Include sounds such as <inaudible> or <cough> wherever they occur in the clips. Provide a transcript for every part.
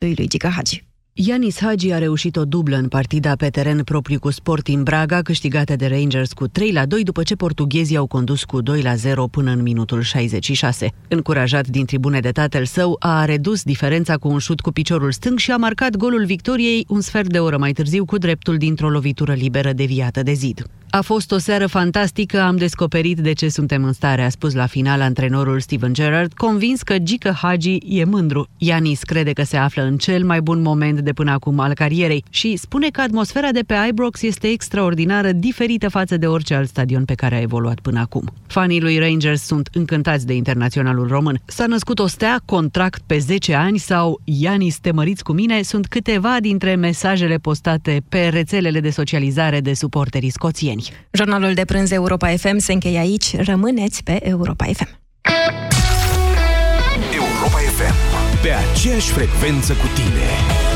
对累计个下去。Yanis Hagi a reușit o dublă în partida pe teren propriu cu Sporting Braga, câștigată de Rangers cu 3 la 2 după ce portughezii au condus cu 2 la 0 până în minutul 66. Încurajat din tribune de tatăl său, a redus diferența cu un șut cu piciorul stâng și a marcat golul victoriei un sfert de oră mai târziu cu dreptul dintr-o lovitură liberă deviată de zid. A fost o seară fantastică, am descoperit de ce suntem în stare, a spus la final antrenorul Steven Gerrard, convins că Gică Hagi e mândru. Ianis crede că se află în cel mai bun moment de până acum al carierei și spune că atmosfera de pe Ibrox este extraordinară, diferită față de orice alt stadion pe care a evoluat până acum. Fanii lui Rangers sunt încântați de internaționalul român. S-a născut o stea, contract pe 10 ani sau Ianis, te măriți cu mine, sunt câteva dintre mesajele postate pe rețelele de socializare de suporterii scoțieni ani. Jurnalul de prânz Europa FM se încheie aici. Rămâneți pe Europa FM. Europa FM. Pe aceeași frecvență cu tine.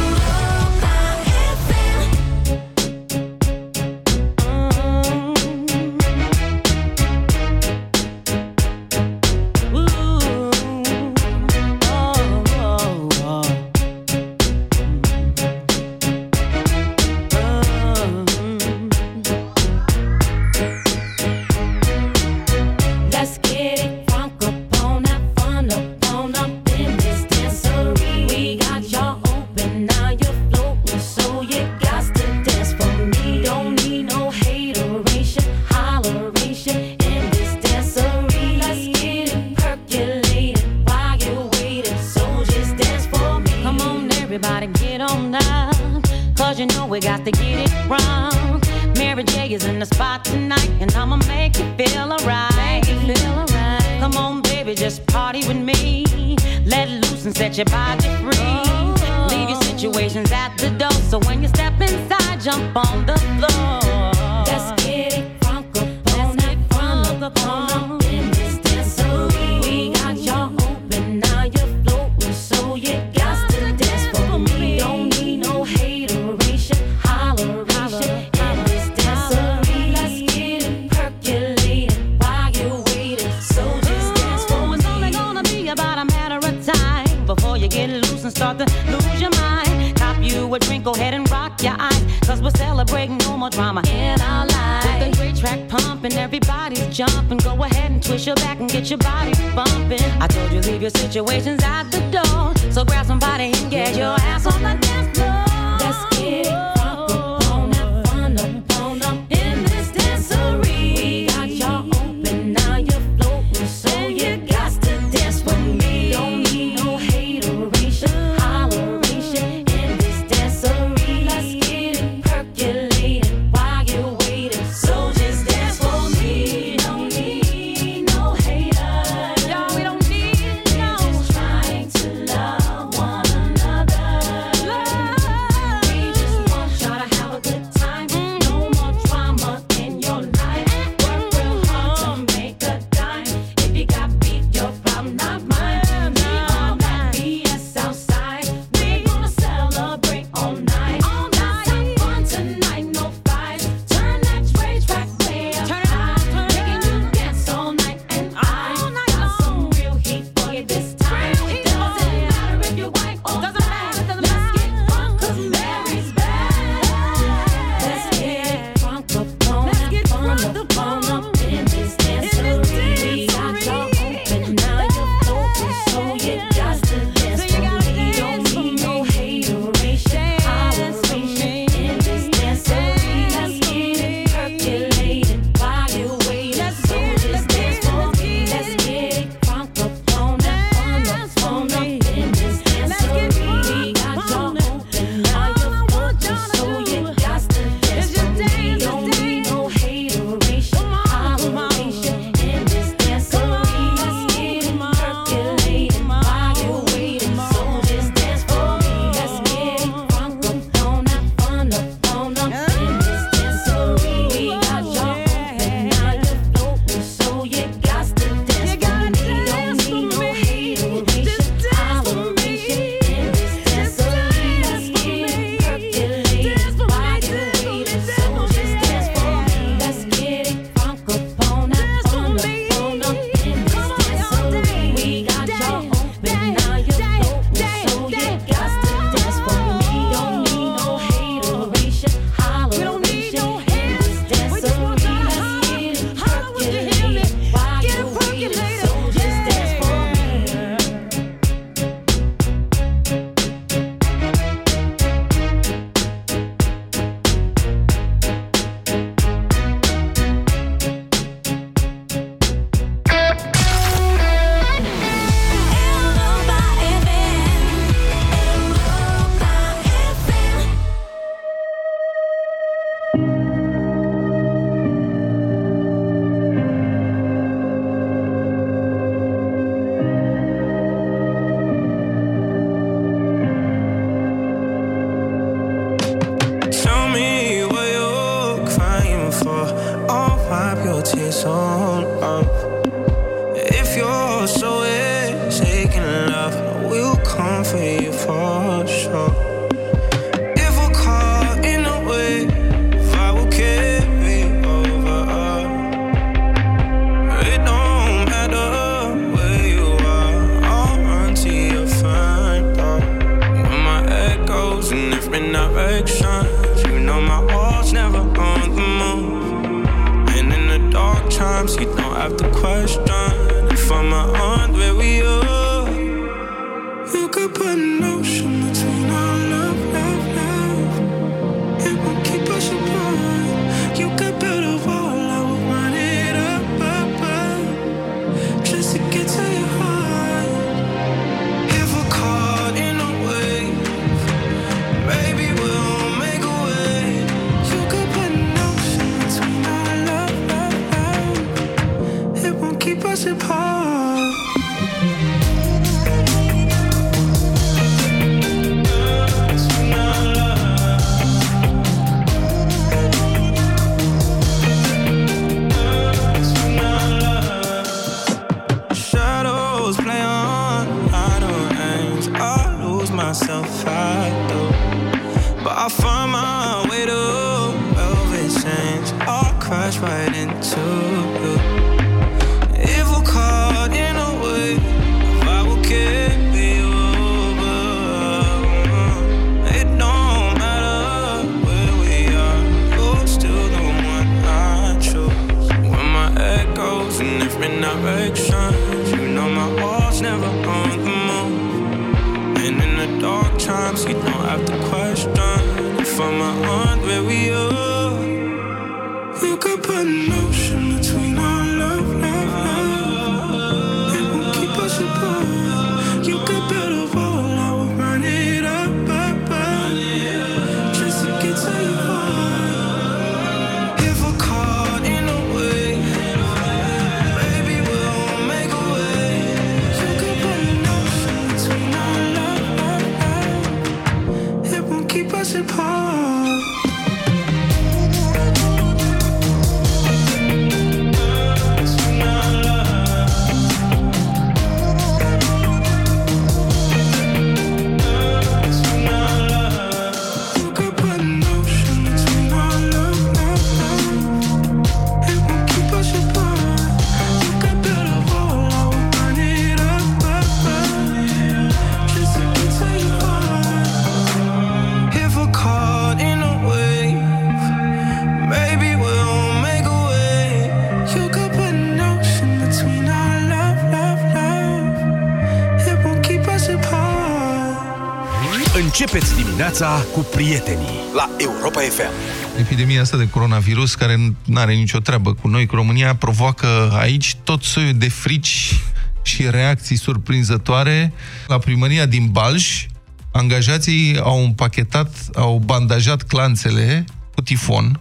Dimineața cu prietenii la Europa FM. Epidemia asta de coronavirus, care nu are nicio treabă cu noi, cu România, provoacă aici tot soiul de frici și reacții surprinzătoare. La primăria din Balș, angajații au împachetat, au bandajat clanțele cu tifon, sunt,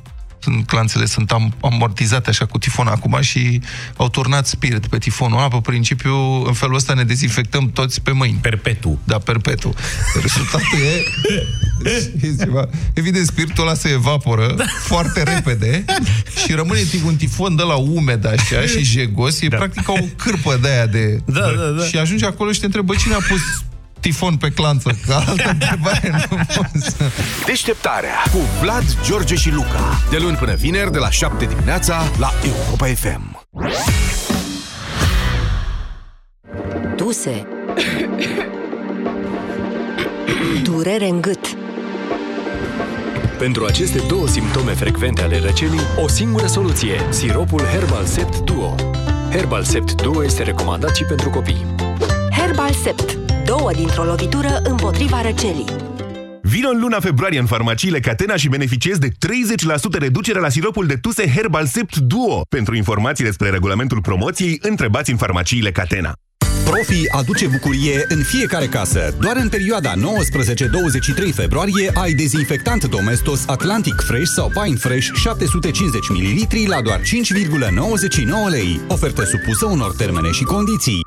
clanțele sunt am, amortizate așa cu tifon acum și au turnat spirit pe tifonul ăla. Pe principiu, în felul ăsta ne dezinfectăm toți pe mâini. Perpetu. Da, perpetu. Rezultatul e... e ceva. Evident, spiritul ăla se evaporă da. foarte repede și rămâne tip un tifon de la umed așa și jegos. E da. practic ca o cârpă de aia de... Da, da, da. Și ajunge acolo și te întrebă cine a pus tifon pe clanță. Ca altă întrebare nu pot să... Deșteptarea cu Vlad, George și Luca. De luni până vineri, de la 7 dimineața, la Europa FM. Tuse Durere în gât Pentru aceste două simptome frecvente ale răcelii, o singură soluție, siropul Herbal Sept Duo. Herbal Sept Duo este recomandat și pentru copii. Herbal Sept Două dintr-o lovitură împotriva răcelii Vino în luna februarie în farmaciile Catena și beneficiezi de 30% reducere la siropul de tuse Herbal Sept Duo. Pentru informații despre regulamentul promoției, întrebați în farmaciile Catena. Profi aduce bucurie în fiecare casă. Doar în perioada 19-23 februarie ai dezinfectant Domestos Atlantic Fresh sau Pine Fresh 750 ml la doar 5,99 lei. Ofertă supusă unor termene și condiții.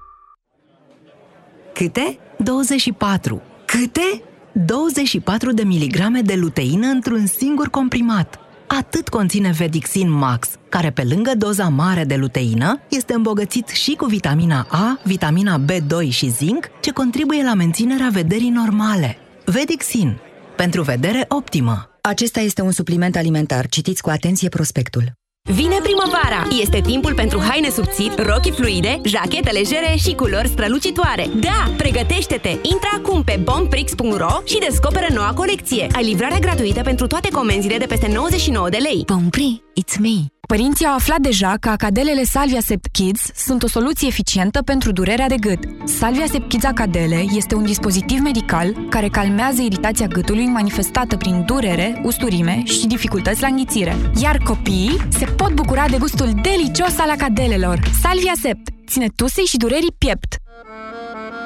Câte? 24. Câte? 24 de miligrame de luteină într-un singur comprimat. Atât conține Vedixin Max, care pe lângă doza mare de luteină, este îmbogățit și cu vitamina A, vitamina B2 și zinc, ce contribuie la menținerea vederii normale. Vedixin. Pentru vedere optimă. Acesta este un supliment alimentar. Citiți cu atenție prospectul. Vine primăvara! Este timpul pentru haine subțiri, rochi fluide, jachete legere și culori strălucitoare. Da, pregătește-te! Intră acum pe bombprix.ro și descoperă noua colecție. Ai livrare gratuită pentru toate comenzile de peste 99 de lei. Bompri, it's me. Părinții au aflat deja că acadelele Salvia Sept Kids sunt o soluție eficientă pentru durerea de gât. Salvia Sept Kids Acadele este un dispozitiv medical care calmează iritația gâtului manifestată prin durere, usturime și dificultăți la înghițire. Iar copiii se pot bucura de gustul delicios al acadelelor. Salvia Sept ține tusei și durerii piept.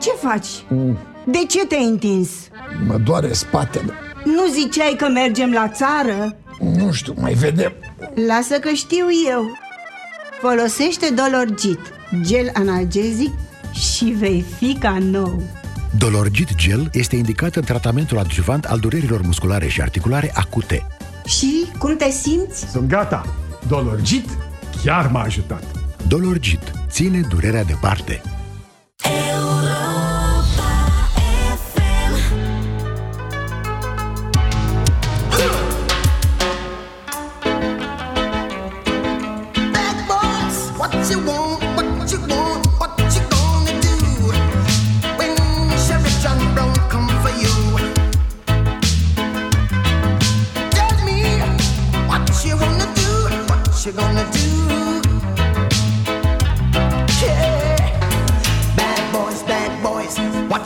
Ce faci? De ce te-ai întins? Mă doare spatele. Nu ziceai că mergem la țară? Nu știu, mai vedem. Lasă că știu eu. Folosește Dolorgit, gel analgezic și vei fi ca nou. Dolorgit Gel este indicat în tratamentul adjuvant al durerilor musculare și articulare acute. Și cum te simți? Sunt gata. Dolorgit chiar m-a ajutat. Dolorgit ține durerea departe.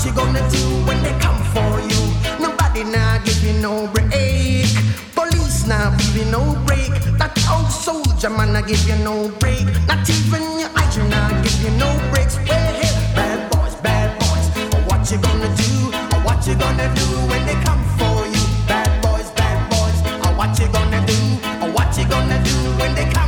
What you gonna do when they come for you? Nobody now give you no break. Police now give you no break. That old soldier man I give you no break. Not even your eyes now give you no breaks. Well, hey, bad boys, bad boys. What you gonna do? What you gonna do when they come for you? Bad boys, bad boys. What you gonna do? What you gonna do when they come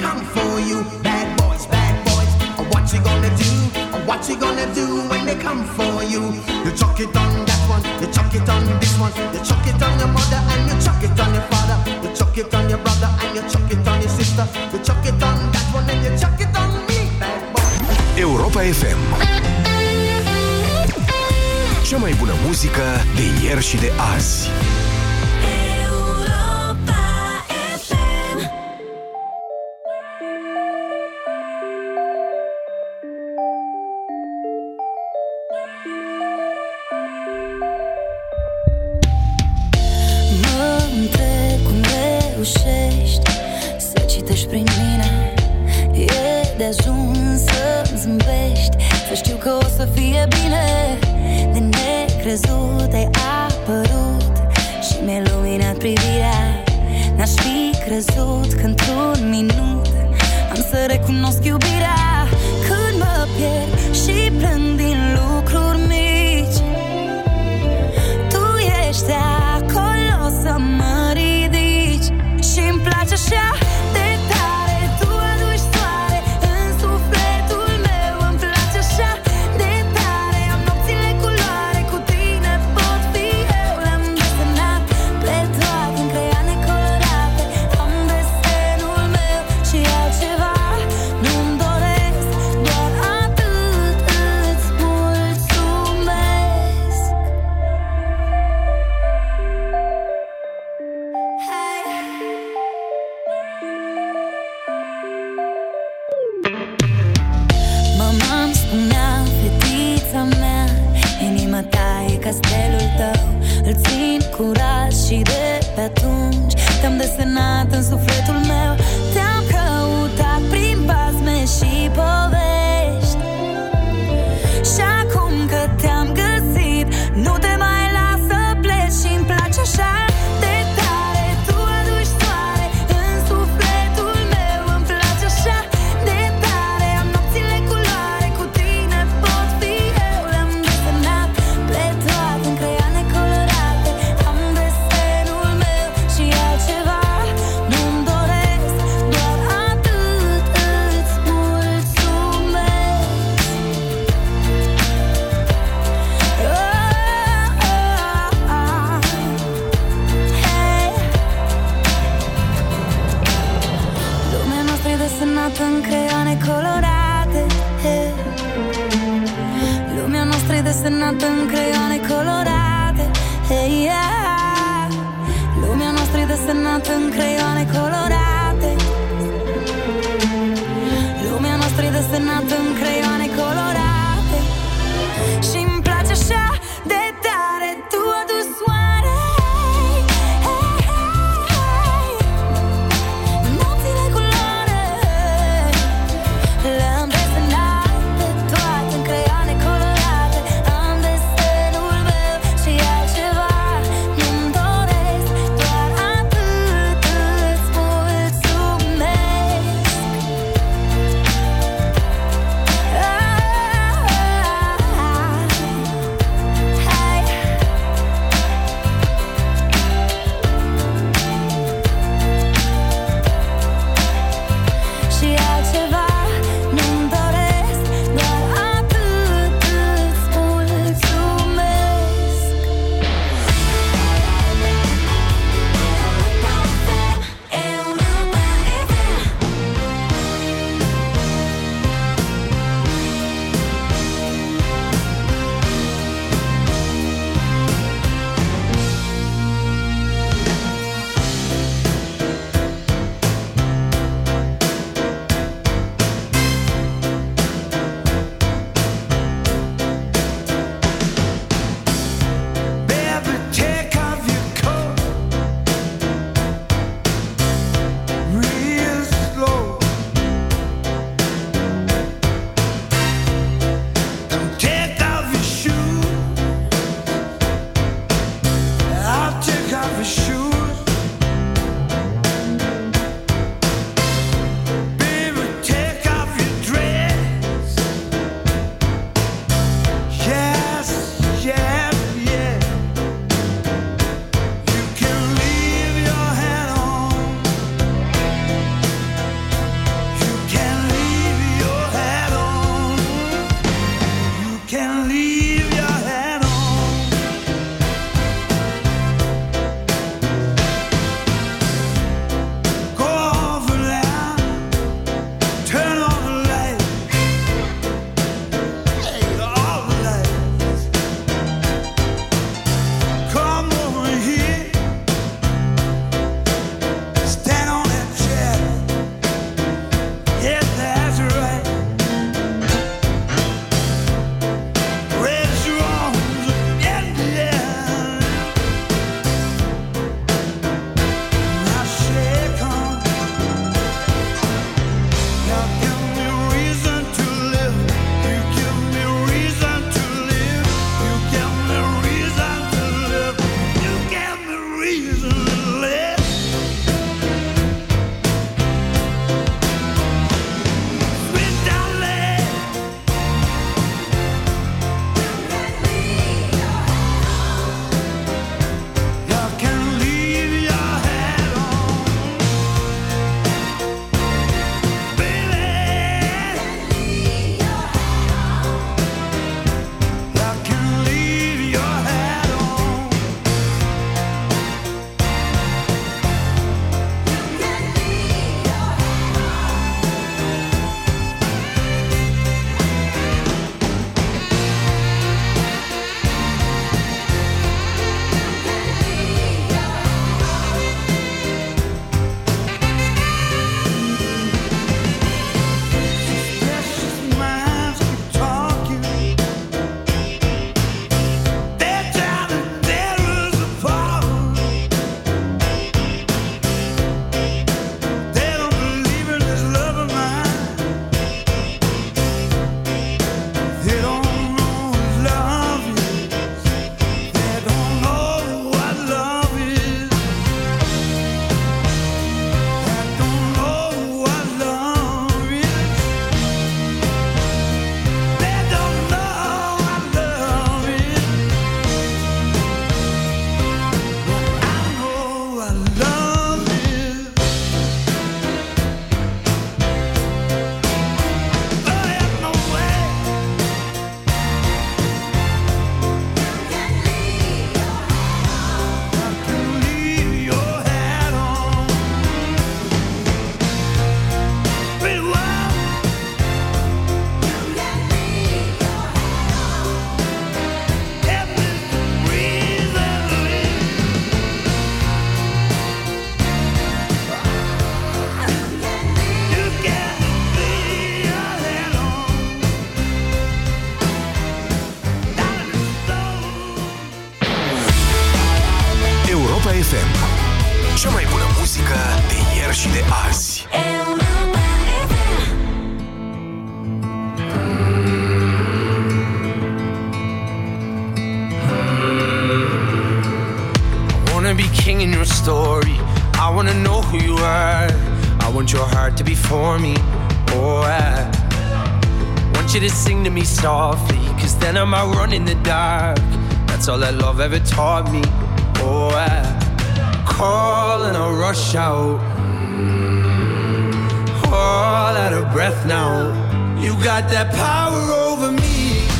come for you? Bad boys, bad boys. Oh, what you gonna do? Oh, what you gonna do when they come for you? You chuck it on that one, you chuck it on this one, you chuck it on your mother and you chuck it on your father, you chuck it on your brother and you chuck it on your sister, you chuck it on that one and you chuck it on me, bad boy. Europa FM. Cea mai bună muzică de ieri și de azi. Crezut că într-un minut Am să recunosc iubirea. Când mă pierd și plâng din lucruri mici tu ești acolo să mă ridici. Și-mi place așa disegnato in creione colorate. Hey yeah. lumi a nostri desenată un creion who you are. I want your heart to be for me. Oh, I want you to sing to me softly. Cause then I might run in the dark. That's all that love ever taught me. Oh, I call and I rush out. All out of breath now. You got that power over me.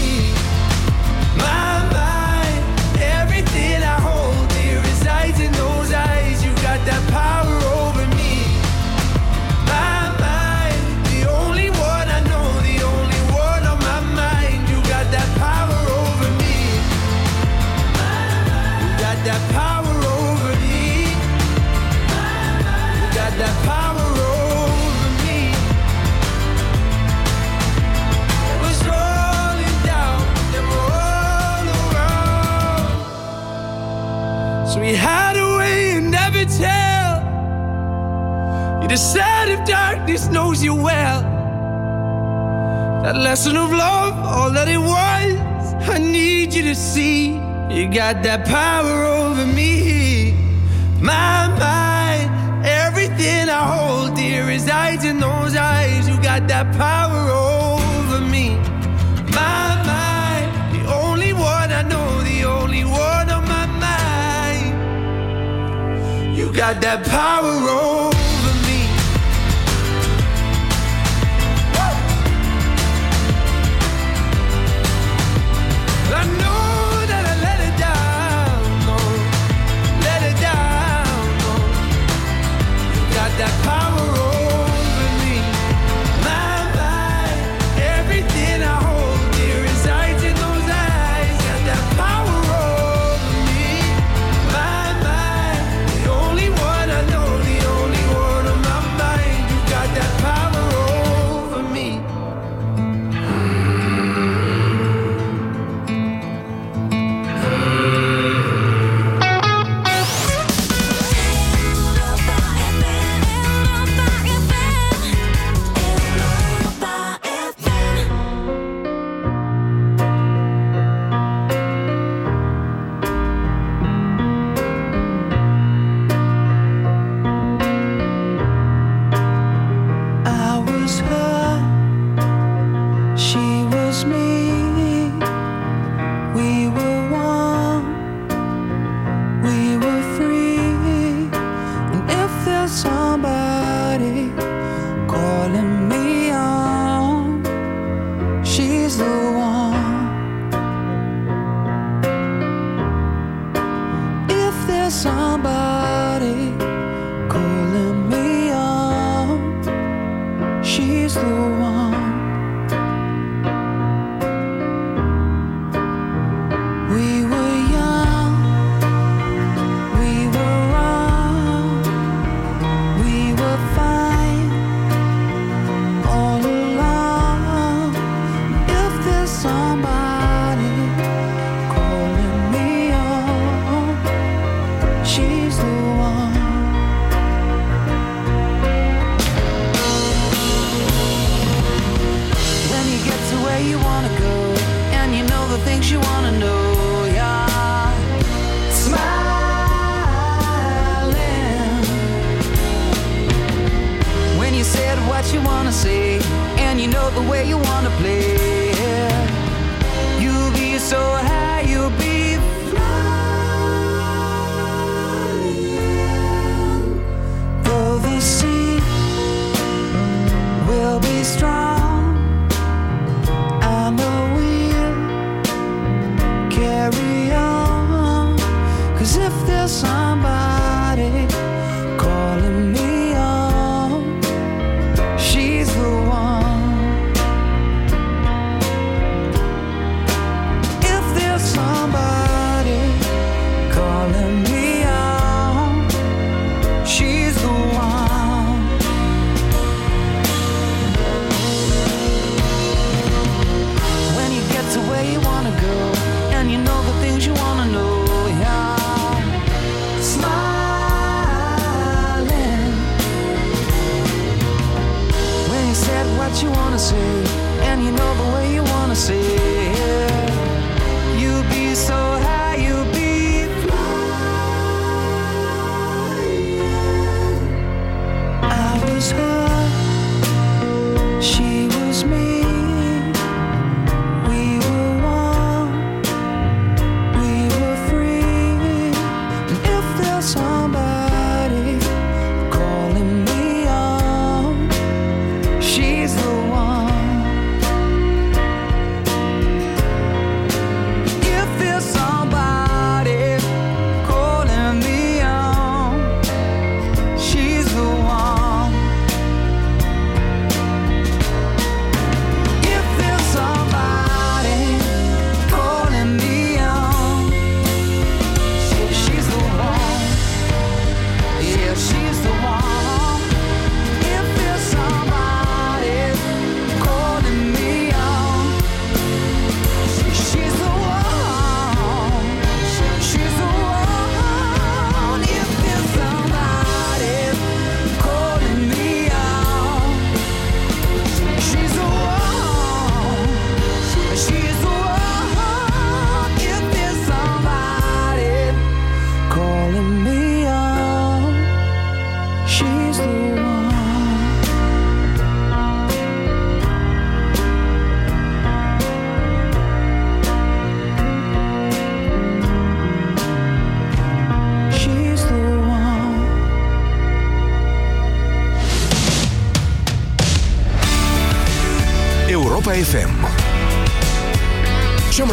Lesson of love, all that it was, I need you to see. You got that power over me. My mind, everything I hold dear resides in those eyes. You got that power over me. My mind, the only one I know, the only one on my mind. You got that power over and you know the way you wanna see.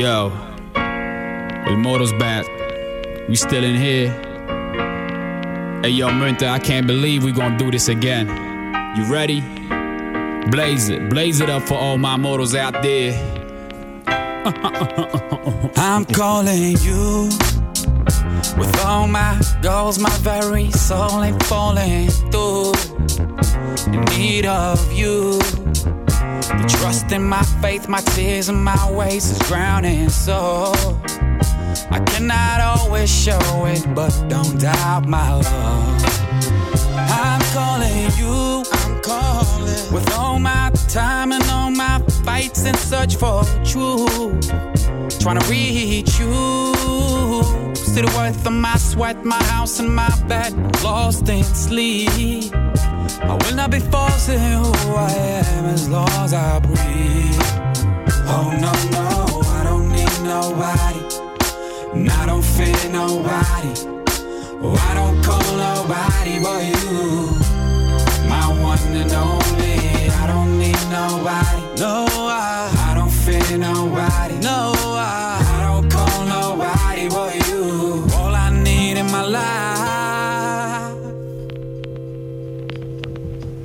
Yo, El Moro's back. We still in here. Hey, yo, Minta, I can't believe we gonna do this again. You ready? Blaze it, blaze it up for all my mortals out there. <laughs> I'm calling you with all my goals, my very soul ain't falling through. In need of you. The trust in my faith, my tears and my ways is drowning. So I cannot always show it, but don't doubt my love. I'm calling you, I'm calling with all my time and all my fights in search for truth. Trying to reach you. The worth of my sweat, my house and my bed, lost in sleep. I will not be forcing who I am as long as I breathe. Oh no, no, I don't need nobody. And I don't fear nobody. Oh, I don't call nobody but you. My one and only. I don't need nobody. No, I, I don't fear nobody. No,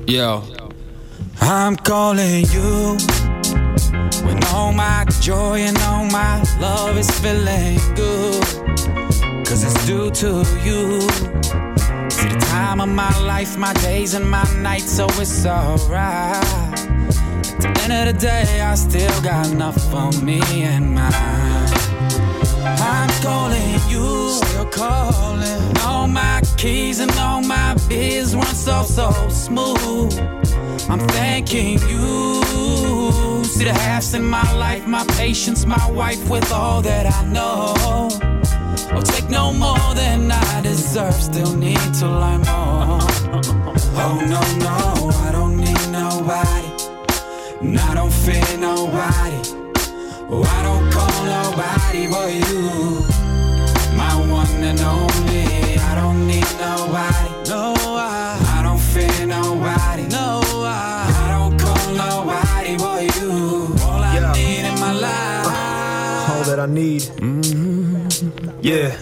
Yo, I'm calling you when all my joy and all my love is feeling good. Cause it's due to you. See the time of my life, my days and my nights, so it's alright. At the end of the day, I still got enough for me and mine. I'm calling you, still calling. All my keys and all my biz run so so smooth. I'm thanking you. See the halves in my life, my patience, my wife with all that I know. I'll take no more than I deserve. Still need to learn more. Oh no no, I don't need nobody. And I don't fear nobody. Oh, I don't call nobody but you. My one and only. I don't need nobody. No, I, I don't fear nobody. No, I, I don't call nobody but you. All I need in my life. all that I need. Mm-hmm. Yeah,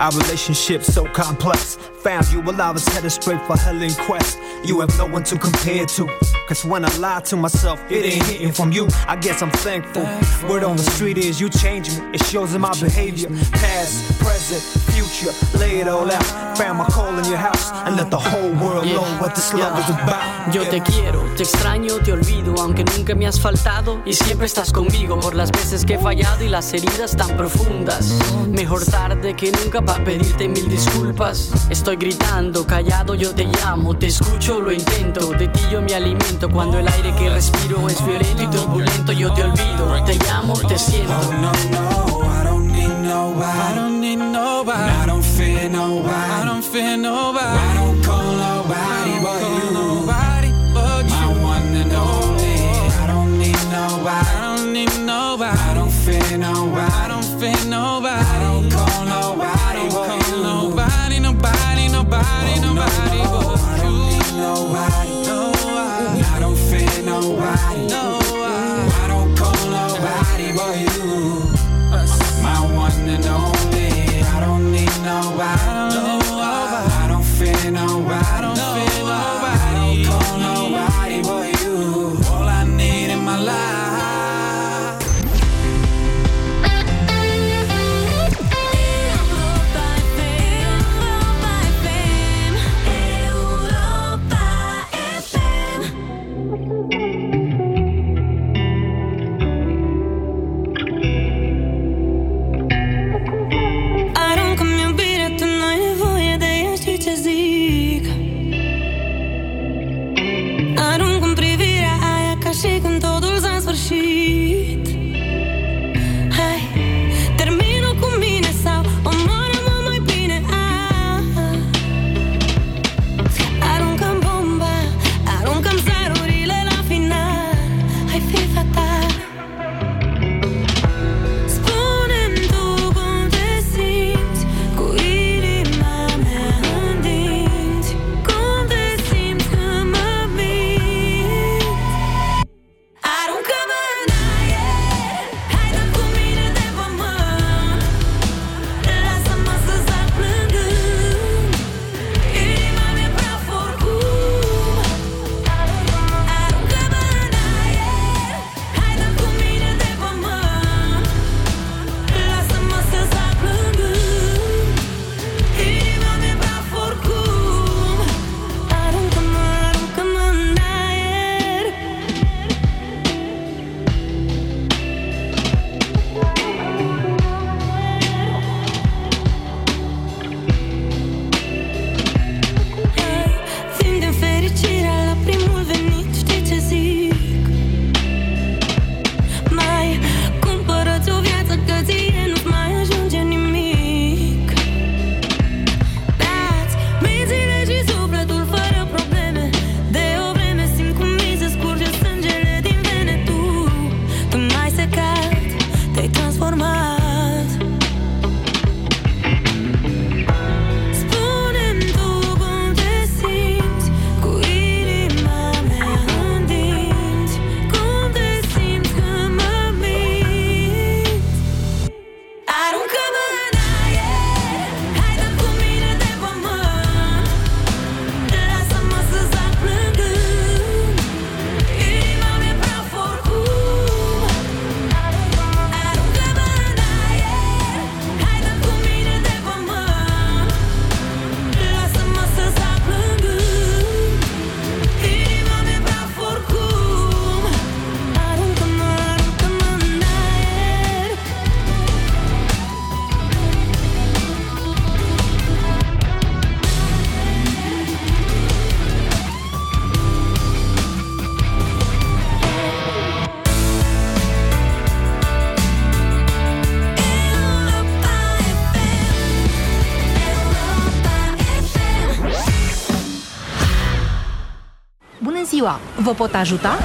our relationship so complex. Found you while I was headed straight for hell in quest. You have no one to compare to. Cause when I lie to myself, it ain't hitting from you. I guess I'm thankful. Word on the street is you change me. It shows in my behavior. Past, present, future. Lay it all out. Found my call in your house. And let the whole world know what this love is about. Yo te quiero, te extraño, te olvido, aunque nunca me has faltado y siempre estás conmigo por las veces que he fallado y las heridas tan profundas. Mejor tarde que nunca para pedirte mil disculpas. Estoy gritando, callado, yo te llamo, te escucho, lo intento. De ti yo me alimento cuando el aire que respiro es violento y turbulento. Yo te olvido, te llamo, te siento. Oh no no, I don't need nobody. I don't need nobody. I don't fear nobody. I don't fear nobody. I don't call nobody but you. Nobody but you. My one and only. I don't need nobody. I don't need nobody. I don't fear nobody. I don't fear nobody. Vă pot ajuta?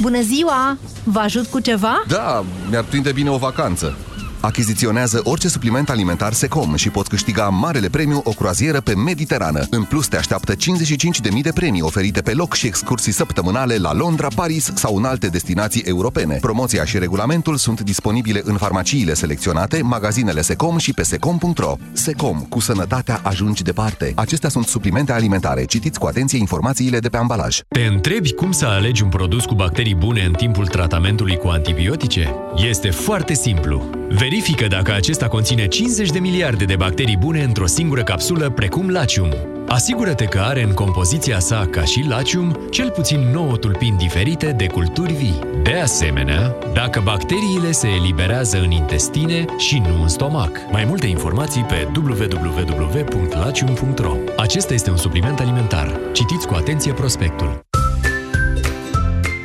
Bună ziua! Vă ajut cu ceva? Da, mi-ar prinde bine o vacanță. Achiziționează orice supliment alimentar Secom și poți câștiga marele premiu o croazieră pe Mediterană. În plus, te așteaptă 55.000 de premii oferite pe loc și excursii săptămânale la Londra, Paris sau în alte destinații europene. Promoția și regulamentul sunt disponibile în farmaciile selecționate, magazinele Secom și pe secom.ro. Secom, cu sănătatea ajungi departe. Acestea sunt suplimente alimentare. Citiți cu atenție informațiile de pe ambalaj. Te întrebi cum să alegi un produs cu bacterii bune în timpul tratamentului cu antibiotice? Este foarte simplu. Verifică dacă acesta conține 50 de miliarde de bacterii bune într-o singură capsulă, precum Lacium. Asigură-te că are în compoziția sa, ca și Lacium, cel puțin 9 tulpini diferite de culturi vii. De asemenea, dacă bacteriile se eliberează în intestine și nu în stomac. Mai multe informații pe www.lacium.ro Acesta este un supliment alimentar. Citiți cu atenție prospectul.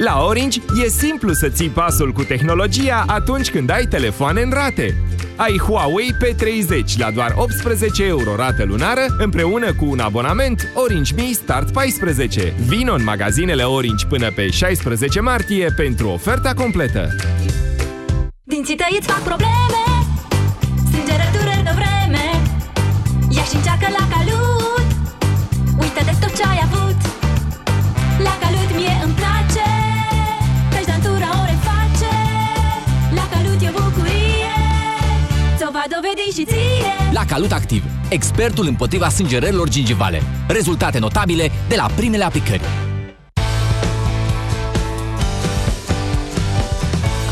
La Orange e simplu să ții pasul cu tehnologia atunci când ai telefoane în rate. Ai Huawei P30 la doar 18 euro rată lunară împreună cu un abonament Orange Me Start 14. Vino în magazinele Orange până pe 16 martie pentru oferta completă. Dinții tăi îți fac probleme Strângerătură de vreme Ia și încearcă la calut Uită de tot ce ai avut dovedi și ție. La Calut Activ, expertul împotriva sângerărilor gingivale. Rezultate notabile de la primele aplicări.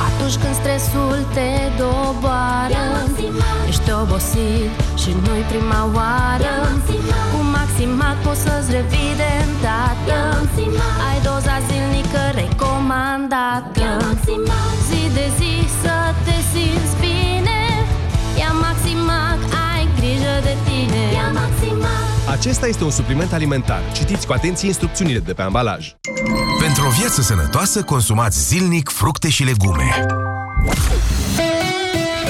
Atunci când stresul te doboară Ești obosit și nu-i prima oară. Cu Maximat poți să-ți revii de îndată. Ai doza zilnică recomandată. Zi de zi să te simți bine Acesta este un supliment alimentar. Citiți cu atenție instrucțiunile de pe ambalaj. Pentru o viață sănătoasă, consumați zilnic fructe și legume.